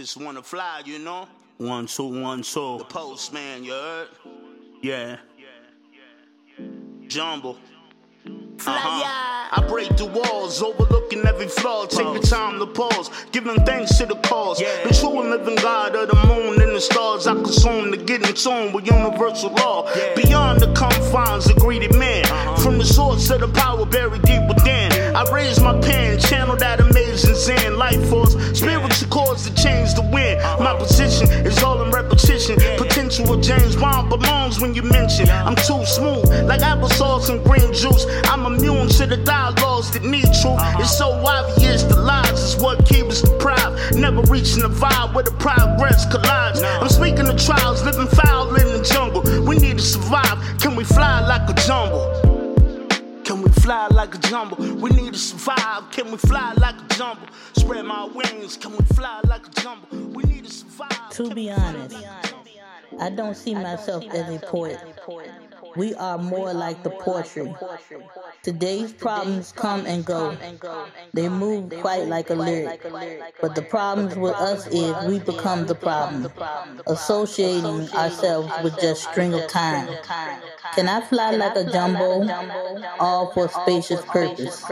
Just wanna fly, you know? One, two, one, two. The postman, you heard? Yeah. Jumbo. Fly, Uh-huh. I break the walls, overlooking every flaw. Take the time to pause, giving thanks to the cause. Yeah. The true and living God of the moon and the stars. I consume to get in tune with universal law. Yeah. Beyond the confines of greedy man. From the source of the power buried deep within. I raise my pen, channel that amazing Zen life force. Spiritual cause to change the wind. My position is all in repetition. Potential of James Bond belongs when you mention. I'm too smooth, like applesauce and green juice. I'm immune to the dialogues that need truth. Uh-huh. It's so obvious the lies is what keeps us deprived. Never reaching the vibe where the progress collides. I'm speaking of trials, living foul in the jungle. We need to survive. Can we fly like a jumble? Fly like a jumbo? We need to survive. Can we fly like a jumbo? Spread my wings. Can we fly like a jumbo? We need to survive. To be honest, like a jumbo? I don't see myself as a poet. We are more like the poetry. Today's problems come and go. They move quite like a lyric. But the problems with us is we become the problem, associating ourselves with just string of time. Can I fly like a jumbo? All for spacious purpose.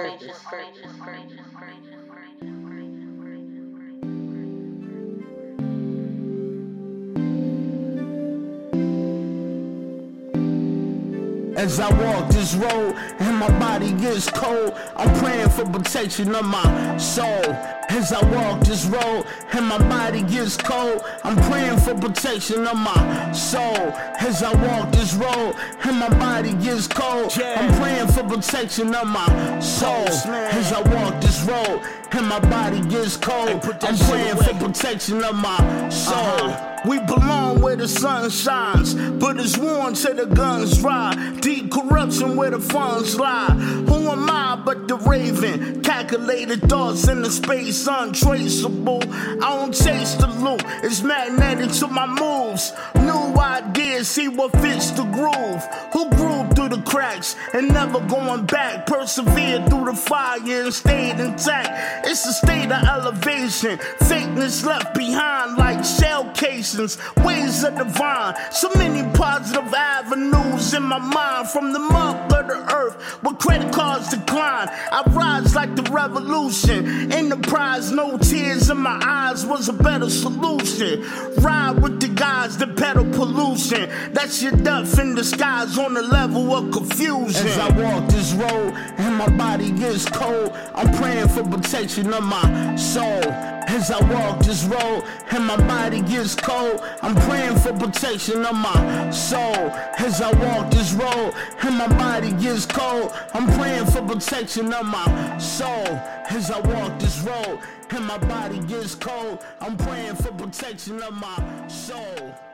As I walk this road and my body gets cold, I'm praying for protection of my soul. As I walk this road and my body gets cold, I'm praying for protection of my soul. As I walk this road and my body gets cold, I'm praying for protection of my soul. As I walk this road and my body gets cold, I'm praying for protection of my soul. We belong where the sun shines, but it's worn till the guns ride. Deep corruption where the funds lie. Who am I but the raven? Calculated thoughts in the space untraceable. I don't chase the loot, it's magnetic to my moves. New ideas, see what fits the groove. Who grew through the cracks and never going back? Persevered through the fire and stayed It's a state of elevation. Fakeness left behind like shell casings. Ways of divine. So many positive avenues in my mind from the muck of the earth where credit cards decline. I rise like the revolution. Enterprise, no tears in my eyes was a better solution. Ride with the guys that peddle pollution. That's your death in disguise on the level of confusion. As I walk this road and my body gets cold, I'm praying for protection of my soul. As I walk this road and my body gets cold, I'm praying for protection of my soul. As I walk this road and my body gets cold, I'm praying for protection of my soul. As I walk this road and my body gets cold, I'm praying for protection of my soul.